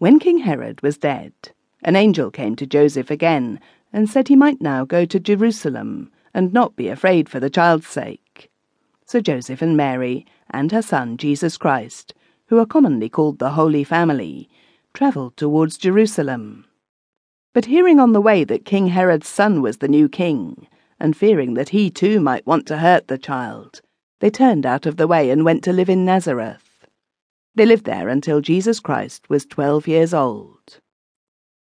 When King Herod was dead, an angel came to Joseph again and said he might now go to Jerusalem and not be afraid for the child's sake. So Joseph and Mary and her son Jesus Christ, who are commonly called the Holy Family, travelled towards Jerusalem. But hearing on the way that King Herod's son was the new king, and fearing that he too might want to hurt the child, they turned out of the way and went to live in Nazareth. They lived there until Jesus Christ was twelve years old.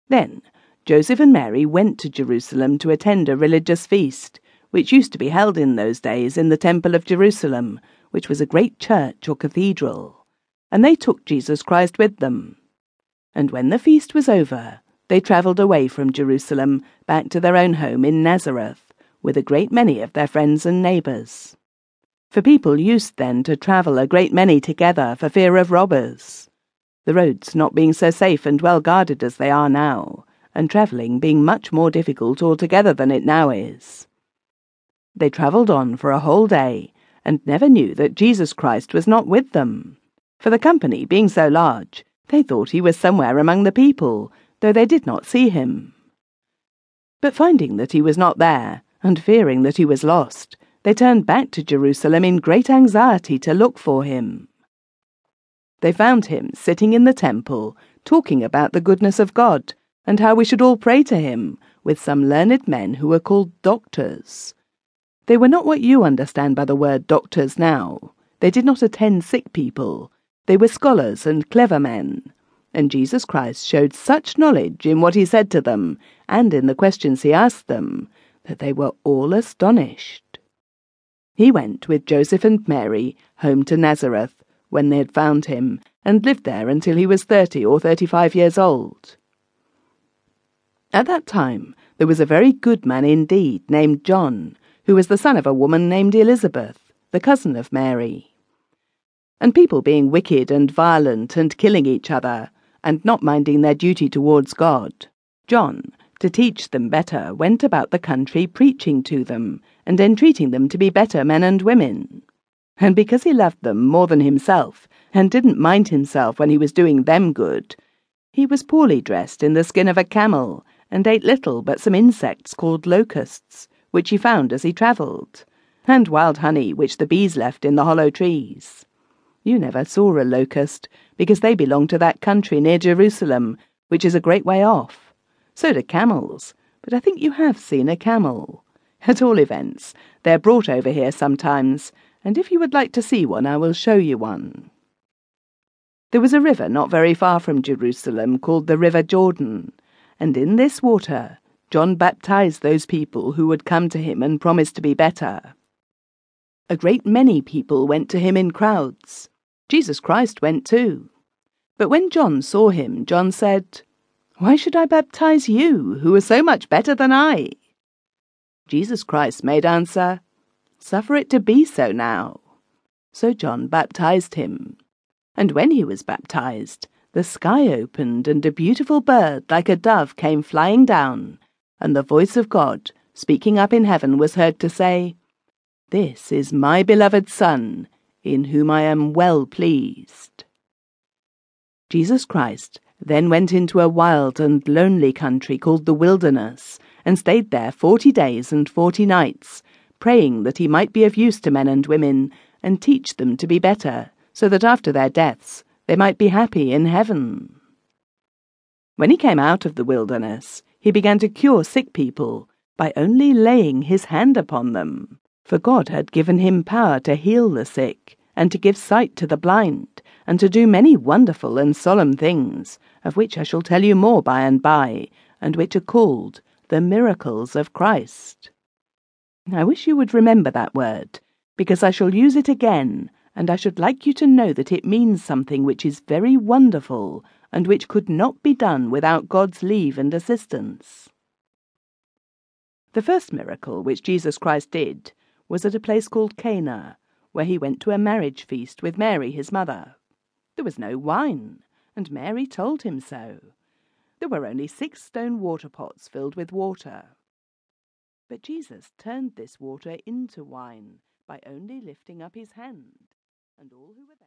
Then Joseph and Mary went to Jerusalem to attend a religious feast, which used to be held in those days in the Temple of Jerusalem, which was a great church or cathedral, and they took Jesus Christ with them. And when the feast was over, they travelled away from Jerusalem back to their own home in Nazareth, with a great many of their friends and neighbours for people used then to travel a great many together for fear of robbers, the roads not being so safe and well guarded as they are now, and travelling being much more difficult altogether than it now is. They travelled on for a whole day, and never knew that Jesus Christ was not with them, for the company being so large, they thought he was somewhere among the people, though they did not see him. But finding that he was not there, and fearing that he was lost, they turned back to Jerusalem in great anxiety to look for him. They found him sitting in the temple, talking about the goodness of God and how we should all pray to him, with some learned men who were called doctors. They were not what you understand by the word doctors now. They did not attend sick people. They were scholars and clever men. And Jesus Christ showed such knowledge in what he said to them and in the questions he asked them that they were all astonished. He went with Joseph and Mary home to Nazareth when they had found him, and lived there until he was thirty or thirty-five years old. At that time there was a very good man indeed named John, who was the son of a woman named Elizabeth, the cousin of Mary. And people being wicked and violent and killing each other, and not minding their duty towards God, John, to teach them better, went about the country preaching to them, and entreating them to be better men and women. And because he loved them more than himself, and didn't mind himself when he was doing them good, he was poorly dressed in the skin of a camel, and ate little but some insects called locusts, which he found as he travelled, and wild honey which the bees left in the hollow trees. You never saw a locust, because they belong to that country near Jerusalem, which is a great way off. So do camels, but I think you have seen a camel. At all events, they're brought over here sometimes, and if you would like to see one, I will show you one. There was a river not very far from Jerusalem called the River Jordan, and in this water John baptized those people who would come to him and promise to be better. A great many people went to him in crowds. Jesus Christ went too. But when John saw him, John said, why should I baptize you, who are so much better than I? Jesus Christ made answer, Suffer it to be so now. So John baptized him. And when he was baptized, the sky opened, and a beautiful bird like a dove came flying down, and the voice of God, speaking up in heaven, was heard to say, This is my beloved Son, in whom I am well pleased. Jesus Christ then went into a wild and lonely country called the wilderness, and stayed there forty days and forty nights, praying that he might be of use to men and women, and teach them to be better, so that after their deaths they might be happy in heaven. When he came out of the wilderness, he began to cure sick people by only laying his hand upon them, for God had given him power to heal the sick, and to give sight to the blind, and to do many wonderful and solemn things, of which I shall tell you more by and by, and which are called the miracles of Christ. I wish you would remember that word, because I shall use it again, and I should like you to know that it means something which is very wonderful, and which could not be done without God's leave and assistance. The first miracle which Jesus Christ did was at a place called Cana, where he went to a marriage feast with Mary his mother. There was no wine, and Mary told him so. There were only six stone water pots filled with water. But Jesus turned this water into wine by only lifting up his hand, and all who were there